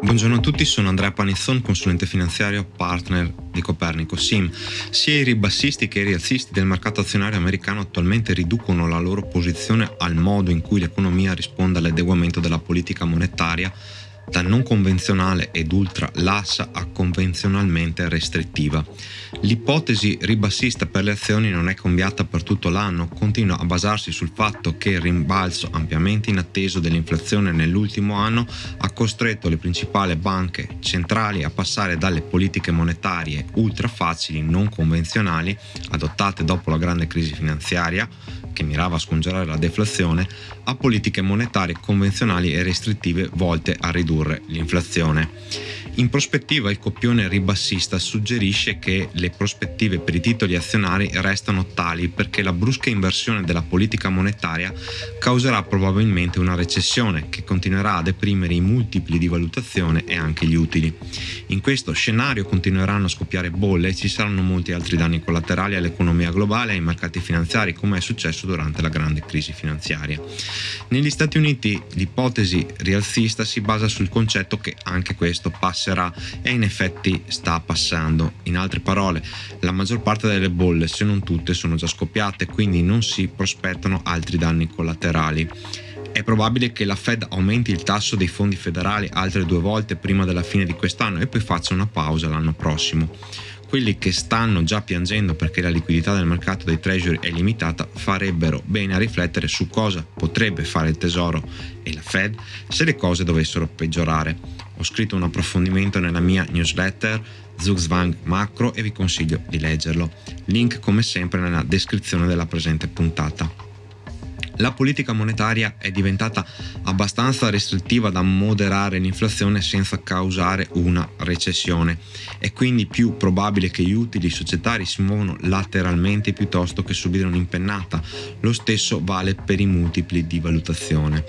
Buongiorno a tutti, sono Andrea Panizzon, consulente finanziario partner di Copernico SIM. Sia i ribassisti che i rialzisti del mercato azionario americano attualmente riducono la loro posizione al modo in cui l'economia risponde all'adeguamento della politica monetaria da non convenzionale ed ultra lassa a convenzionalmente restrittiva. L'ipotesi ribassista per le azioni non è cambiata per tutto l'anno, continua a basarsi sul fatto che il rimbalzo ampiamente inatteso dell'inflazione nell'ultimo anno ha costretto le principali banche centrali a passare dalle politiche monetarie ultra facili, non convenzionali, adottate dopo la grande crisi finanziaria, che mirava a scongiurare la deflazione, a politiche monetarie convenzionali e restrittive volte a ridurre l'inflazione. In prospettiva il copione ribassista suggerisce che le prospettive per i titoli azionari restano tali perché la brusca inversione della politica monetaria causerà probabilmente una recessione che continuerà a deprimere i multipli di valutazione e anche gli utili. In questo scenario continueranno a scoppiare bolle e ci saranno molti altri danni collaterali all'economia globale e ai mercati finanziari come è successo durante la grande crisi finanziaria. Negli Stati Uniti l'ipotesi rialzista si basa sul concetto che anche questo passerà e in effetti sta passando. In altre parole, la maggior parte delle bolle, se non tutte, sono già scoppiate, quindi non si prospettano altri danni collaterali. È probabile che la Fed aumenti il tasso dei fondi federali altre due volte prima della fine di quest'anno e poi faccia una pausa l'anno prossimo quelli che stanno già piangendo perché la liquidità del mercato dei treasury è limitata farebbero bene a riflettere su cosa potrebbe fare il tesoro e la Fed se le cose dovessero peggiorare. Ho scritto un approfondimento nella mia newsletter Zugzwang Macro e vi consiglio di leggerlo. Link come sempre nella descrizione della presente puntata la politica monetaria è diventata abbastanza restrittiva da moderare l'inflazione senza causare una recessione. È quindi più probabile che gli utili societari si muovano lateralmente piuttosto che subire un'impennata. Lo stesso vale per i multipli di valutazione.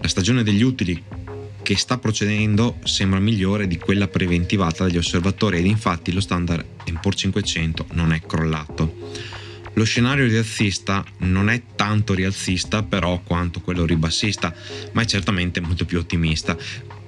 La stagione degli utili che sta procedendo sembra migliore di quella preventivata dagli osservatori ed infatti lo standard Poor's 500 non è crollato. Lo scenario rialzista non è tanto rialzista però quanto quello ribassista, ma è certamente molto più ottimista.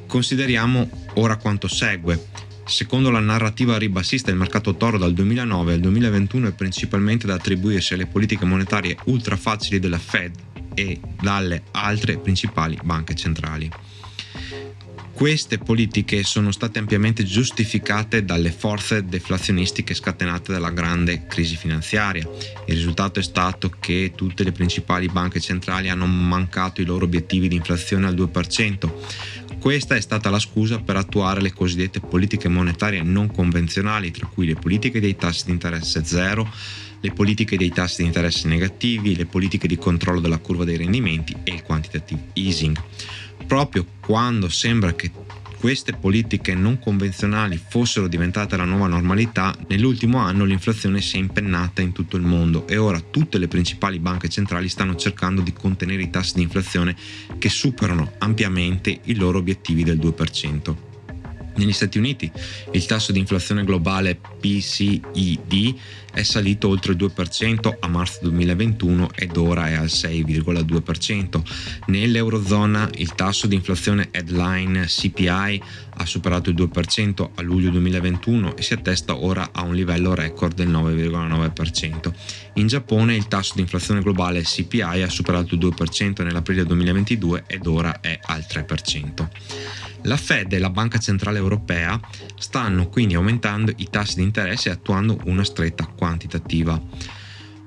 Consideriamo ora quanto segue. Secondo la narrativa ribassista, il mercato toro dal 2009 al 2021 è principalmente da attribuirsi alle politiche monetarie ultra facili della Fed e dalle altre principali banche centrali. Queste politiche sono state ampiamente giustificate dalle forze deflazionistiche scatenate dalla grande crisi finanziaria. Il risultato è stato che tutte le principali banche centrali hanno mancato i loro obiettivi di inflazione al 2%. Questa è stata la scusa per attuare le cosiddette politiche monetarie non convenzionali, tra cui le politiche dei tassi di interesse zero, le politiche dei tassi di interesse negativi, le politiche di controllo della curva dei rendimenti e il quantitative easing proprio quando sembra che queste politiche non convenzionali fossero diventate la nuova normalità, nell'ultimo anno l'inflazione si è impennata in tutto il mondo e ora tutte le principali banche centrali stanno cercando di contenere i tassi di inflazione che superano ampiamente i loro obiettivi del 2%. Negli Stati Uniti il tasso di inflazione globale PCED è salito oltre il 2% a marzo 2021 ed ora è al 6,2%. Nell'Eurozona il tasso di inflazione headline CPI ha superato il 2% a luglio 2021 e si attesta ora a un livello record del 9,9%. In Giappone il tasso di inflazione globale CPI ha superato il 2% nell'aprile 2022 ed ora è al 3%. La Fed e la Banca Centrale Europea stanno quindi aumentando i tassi di interesse e attuando una stretta quantitativa.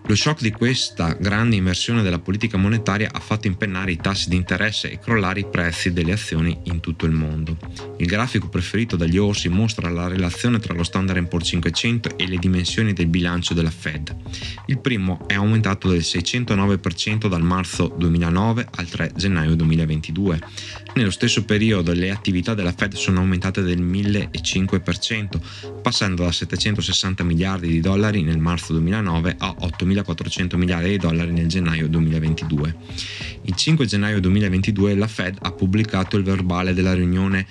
Lo shock di questa grande immersione della politica monetaria ha fatto impennare i tassi di interesse e crollare i prezzi delle azioni in tutto il mondo. Il grafico preferito dagli orsi mostra la relazione tra lo Standard Poor's 500 e le dimensioni del bilancio della Fed. Il primo è aumentato del 609% dal marzo 2009 al 3 gennaio 2022. Nello stesso periodo le attività della Fed sono aumentate del 1005%, passando da 760 miliardi di dollari nel marzo 2009 a 8 1.400 miliardi di dollari nel gennaio 2022. Il 5 gennaio 2022 la Fed ha pubblicato il verbale della riunione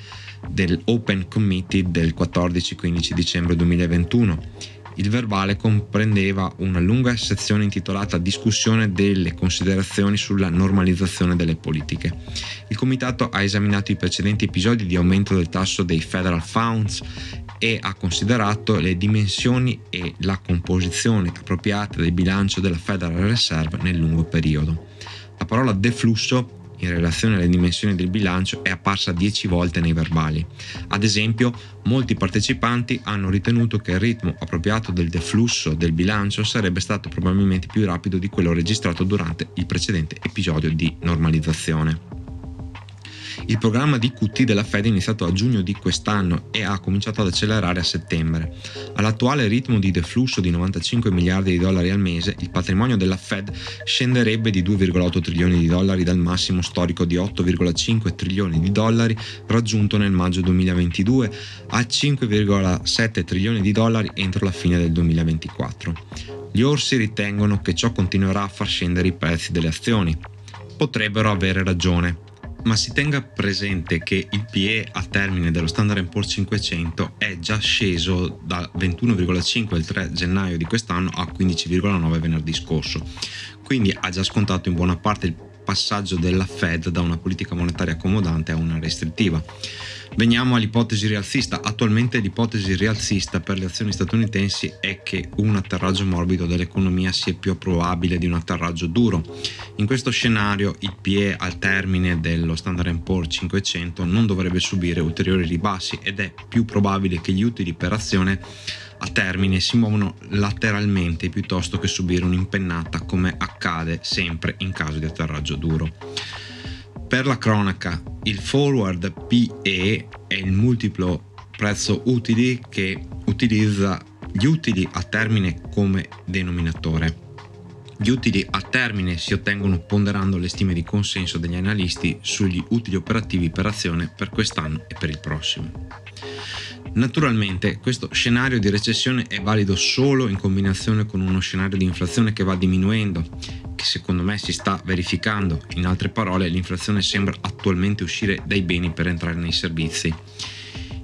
del Open Committee del 14-15 dicembre 2021. Il verbale comprendeva una lunga sezione intitolata Discussione delle considerazioni sulla normalizzazione delle politiche. Il comitato ha esaminato i precedenti episodi di aumento del tasso dei federal funds e ha considerato le dimensioni e la composizione appropriata del bilancio della Federal Reserve nel lungo periodo. La parola deflusso in relazione alle dimensioni del bilancio è apparsa 10 volte nei verbali. Ad esempio, molti partecipanti hanno ritenuto che il ritmo appropriato del deflusso del bilancio sarebbe stato probabilmente più rapido di quello registrato durante il precedente episodio di normalizzazione. Il programma di QT della Fed è iniziato a giugno di quest'anno e ha cominciato ad accelerare a settembre. All'attuale ritmo di deflusso di 95 miliardi di dollari al mese, il patrimonio della Fed scenderebbe di 2,8 trilioni di dollari dal massimo storico di 8,5 trilioni di dollari raggiunto nel maggio 2022 a 5,7 trilioni di dollari entro la fine del 2024. Gli orsi ritengono che ciò continuerà a far scendere i prezzi delle azioni. Potrebbero avere ragione ma si tenga presente che il PE a termine dello Standard Poor's 500 è già sceso da 21,5 il 3 gennaio di quest'anno a 15,9 venerdì scorso, quindi ha già scontato in buona parte il passaggio della Fed da una politica monetaria accomodante a una restrittiva. Veniamo all'ipotesi rialzista. Attualmente l'ipotesi rialzista per le azioni statunitensi è che un atterraggio morbido dell'economia sia più probabile di un atterraggio duro. In questo scenario il PE al termine dello Standard Poor's 500 non dovrebbe subire ulteriori ribassi ed è più probabile che gli utili per azione a termine si muovono lateralmente piuttosto che subire un'impennata come accade sempre in caso di atterraggio duro. Per la cronaca, il forward PE è il multiplo prezzo utili che utilizza gli utili a termine come denominatore. Gli utili a termine si ottengono ponderando le stime di consenso degli analisti sugli utili operativi per azione per quest'anno e per il prossimo. Naturalmente questo scenario di recessione è valido solo in combinazione con uno scenario di inflazione che va diminuendo, che secondo me si sta verificando. In altre parole, l'inflazione sembra attualmente uscire dai beni per entrare nei servizi.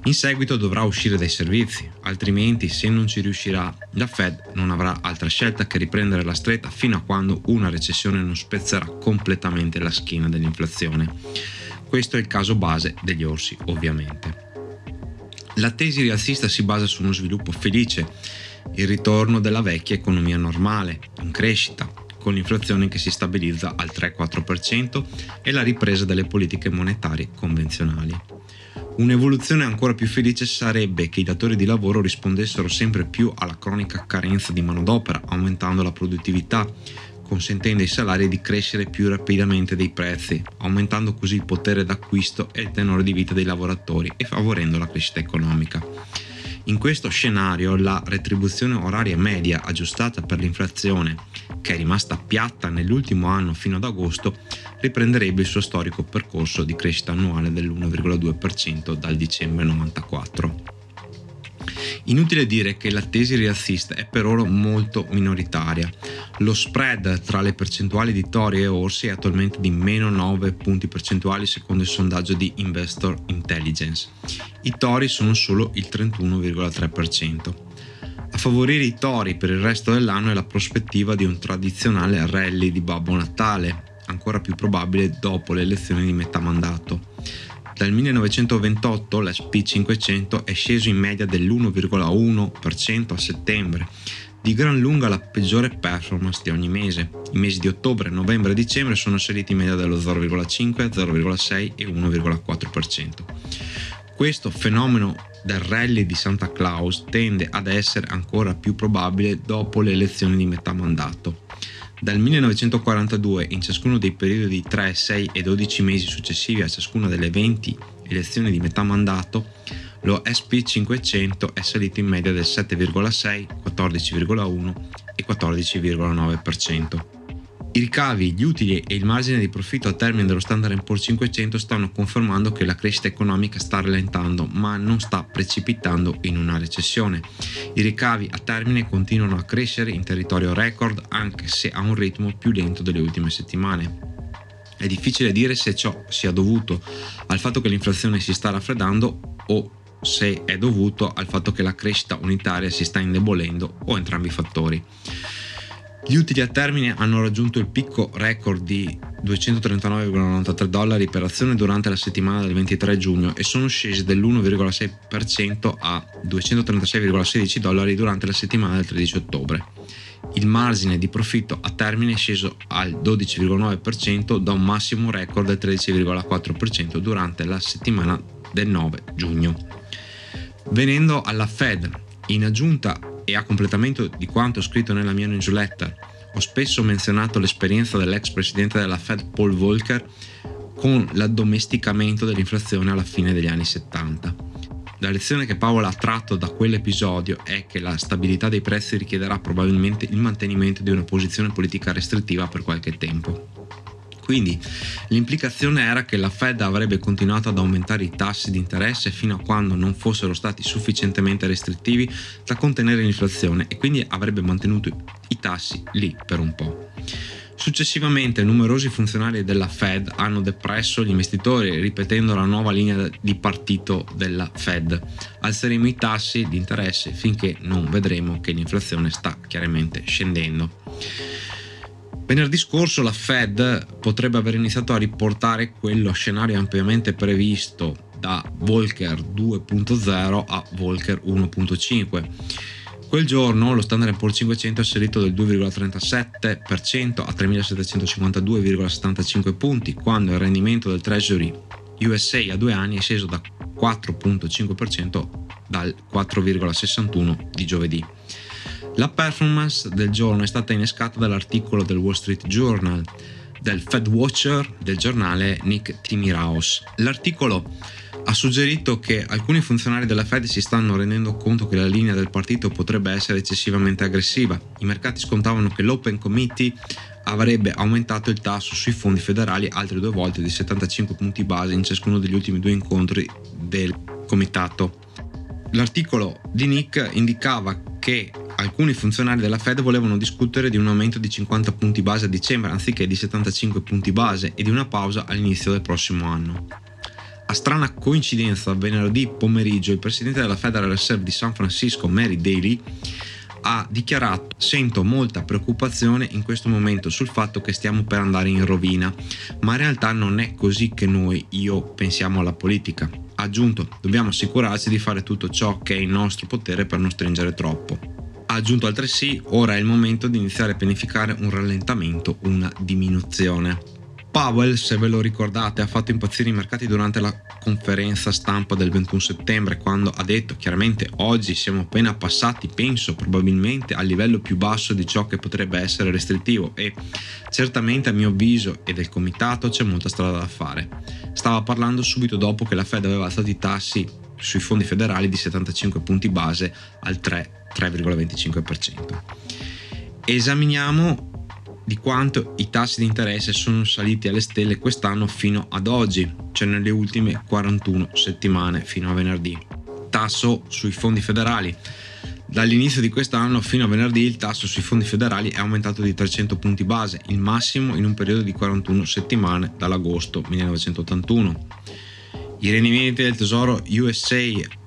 In seguito dovrà uscire dai servizi, altrimenti se non ci riuscirà la Fed non avrà altra scelta che riprendere la stretta fino a quando una recessione non spezzerà completamente la schiena dell'inflazione. Questo è il caso base degli orsi, ovviamente. La tesi rialzista si basa su uno sviluppo felice, il ritorno della vecchia economia normale, in crescita, con l'inflazione che si stabilizza al 3-4% e la ripresa delle politiche monetarie convenzionali. Un'evoluzione ancora più felice sarebbe che i datori di lavoro rispondessero sempre più alla cronica carenza di manodopera, aumentando la produttività, consentendo ai salari di crescere più rapidamente dei prezzi, aumentando così il potere d'acquisto e il tenore di vita dei lavoratori e favorendo la crescita economica. In questo scenario la retribuzione oraria media aggiustata per l'inflazione, che è rimasta piatta nell'ultimo anno fino ad agosto, riprenderebbe il suo storico percorso di crescita annuale dell'1,2% dal dicembre 1994. Inutile dire che la tesi rialzista è per ora molto minoritaria. Lo spread tra le percentuali di tori e orsi è attualmente di meno 9 punti percentuali secondo il sondaggio di Investor Intelligence. I tori sono solo il 31,3%. A favorire i tori per il resto dell'anno è la prospettiva di un tradizionale rally di Babbo Natale, ancora più probabile dopo le elezioni di metà mandato. Dal 1928 l'SP500 è sceso in media dell'1,1% a settembre, di gran lunga la peggiore performance di ogni mese. I mesi di ottobre, novembre e dicembre sono saliti in media dello 0,5, 0,6 e 1,4%. Questo fenomeno del rally di Santa Claus tende ad essere ancora più probabile dopo le elezioni di metà mandato. Dal 1942, in ciascuno dei periodi 3, 6 e 12 mesi successivi a ciascuna delle 20 elezioni di metà mandato, lo SP500 è salito in media del 7,6, 14,1 e 14,9%. I ricavi, gli utili e il margine di profitto a termine dello Standard Poor's 500 stanno confermando che la crescita economica sta rallentando, ma non sta precipitando in una recessione. I ricavi a termine continuano a crescere in territorio record, anche se a un ritmo più lento delle ultime settimane. È difficile dire se ciò sia dovuto al fatto che l'inflazione si sta raffreddando o se è dovuto al fatto che la crescita unitaria si sta indebolendo o entrambi i fattori. Gli utili a termine hanno raggiunto il picco record di 239,93 dollari per azione durante la settimana del 23 giugno e sono scesi dell'1,6% a 236,16 dollari durante la settimana del 13 ottobre. Il margine di profitto a termine è sceso al 12,9% da un massimo record del 13,4% durante la settimana del 9 giugno. Venendo alla Fed, in aggiunta e a completamento di quanto scritto nella mia newsletter, ho spesso menzionato l'esperienza dell'ex presidente della Fed Paul Volcker con l'addomesticamento dell'inflazione alla fine degli anni 70. La lezione che Powell ha tratto da quell'episodio è che la stabilità dei prezzi richiederà probabilmente il mantenimento di una posizione politica restrittiva per qualche tempo. Quindi l'implicazione era che la Fed avrebbe continuato ad aumentare i tassi di interesse fino a quando non fossero stati sufficientemente restrittivi da contenere l'inflazione e quindi avrebbe mantenuto i tassi lì per un po'. Successivamente numerosi funzionari della Fed hanno depresso gli investitori ripetendo la nuova linea di partito della Fed. Alzeremo i tassi di interesse finché non vedremo che l'inflazione sta chiaramente scendendo. Venerdì scorso la Fed potrebbe aver iniziato a riportare quello scenario ampiamente previsto da Volcker 2.0 a Volcker 1.5. Quel giorno lo Standard Poor's 500 è salito del 2,37% a 3.752,75 punti, quando il rendimento del Treasury USA a due anni è sceso da 4,5% dal 4,61 di giovedì. La performance del giorno è stata innescata dall'articolo del Wall Street Journal del Fed Watcher del giornale Nick Timiraos. L'articolo ha suggerito che alcuni funzionari della Fed si stanno rendendo conto che la linea del partito potrebbe essere eccessivamente aggressiva. I mercati scontavano che l'Open Committee avrebbe aumentato il tasso sui fondi federali altre due volte di 75 punti base in ciascuno degli ultimi due incontri del comitato. L'articolo di Nick indicava che alcuni funzionari della Fed volevano discutere di un aumento di 50 punti base a dicembre anziché di 75 punti base e di una pausa all'inizio del prossimo anno. A strana coincidenza, venerdì pomeriggio il presidente della Federal Reserve di San Francisco, Mary Daly, ha dichiarato sento molta preoccupazione in questo momento sul fatto che stiamo per andare in rovina, ma in realtà non è così che noi, io, pensiamo alla politica. Aggiunto, dobbiamo assicurarci di fare tutto ciò che è in nostro potere per non stringere troppo. Ha aggiunto altresì, ora è il momento di iniziare a pianificare un rallentamento, una diminuzione. Powell, se ve lo ricordate, ha fatto impazzire i mercati durante la conferenza stampa del 21 settembre, quando ha detto chiaramente oggi siamo appena passati, penso probabilmente al livello più basso di ciò che potrebbe essere restrittivo e certamente a mio avviso e del comitato c'è molta strada da fare. Stava parlando subito dopo che la Fed aveva alzato i tassi sui fondi federali di 75 punti base al 3 3,25%. Esaminiamo di quanto i tassi di interesse sono saliti alle stelle quest'anno fino ad oggi, cioè nelle ultime 41 settimane fino a venerdì. tasso sui fondi federali. Dall'inizio di quest'anno fino a venerdì il tasso sui fondi federali è aumentato di 300 punti base, il massimo in un periodo di 41 settimane dall'agosto 1981. I rendimenti del tesoro USA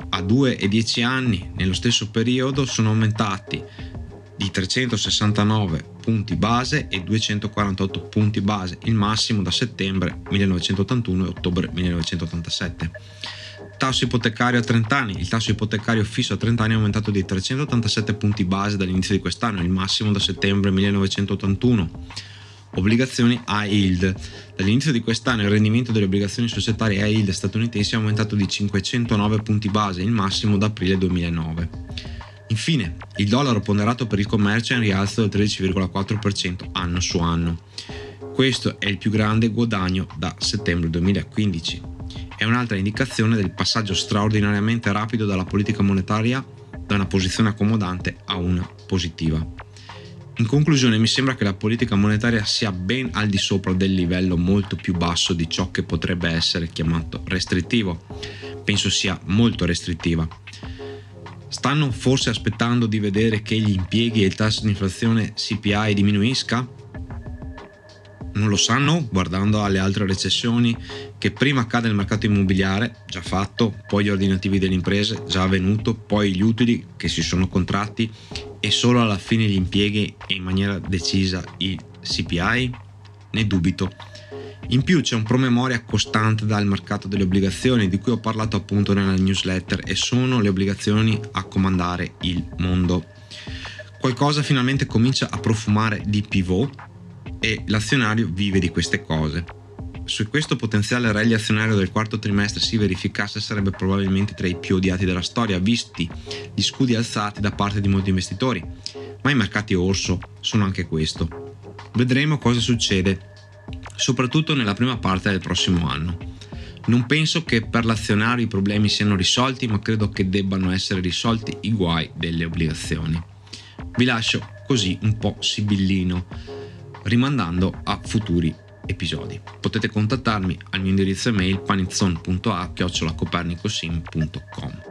a 2 e 10 anni nello stesso periodo sono aumentati di 369 punti base e 248 punti base, il massimo da settembre 1981 e ottobre 1987. Tasso ipotecario a 30 anni. Il tasso ipotecario fisso a 30 anni è aumentato di 387 punti base dall'inizio di quest'anno, il massimo da settembre 1981. Obbligazioni a yield. Dall'inizio di quest'anno il rendimento delle obbligazioni societarie a yield statunitensi è aumentato di 509 punti base, il massimo da aprile 2009. Infine, il dollaro ponderato per il commercio è in rialzo del 13,4% anno su anno. Questo è il più grande guadagno da settembre 2015 è un'altra indicazione del passaggio straordinariamente rapido dalla politica monetaria da una posizione accomodante a una positiva. In conclusione mi sembra che la politica monetaria sia ben al di sopra del livello molto più basso di ciò che potrebbe essere chiamato restrittivo. Penso sia molto restrittiva. Stanno forse aspettando di vedere che gli impieghi e il tasso di inflazione CPI diminuisca? non lo sanno guardando alle altre recessioni che prima accade nel mercato immobiliare, già fatto, poi gli ordinativi delle imprese, già avvenuto, poi gli utili che si sono contratti e solo alla fine gli impieghi in maniera decisa i CPI? Ne dubito. In più c'è un promemoria costante dal mercato delle obbligazioni di cui ho parlato appunto nella newsletter e sono le obbligazioni a comandare il mondo. Qualcosa finalmente comincia a profumare di pivot e l'azionario vive di queste cose. Se questo potenziale rally azionario del quarto trimestre si verificasse sarebbe probabilmente tra i più odiati della storia, visti gli scudi alzati da parte di molti investitori, ma i mercati orso sono anche questo. Vedremo cosa succede, soprattutto nella prima parte del prossimo anno. Non penso che per l'azionario i problemi siano risolti, ma credo che debbano essere risolti i guai delle obbligazioni. Vi lascio così un po' sibillino rimandando a futuri episodi. Potete contattarmi al mio indirizzo email panizzon.a-copernicosim.com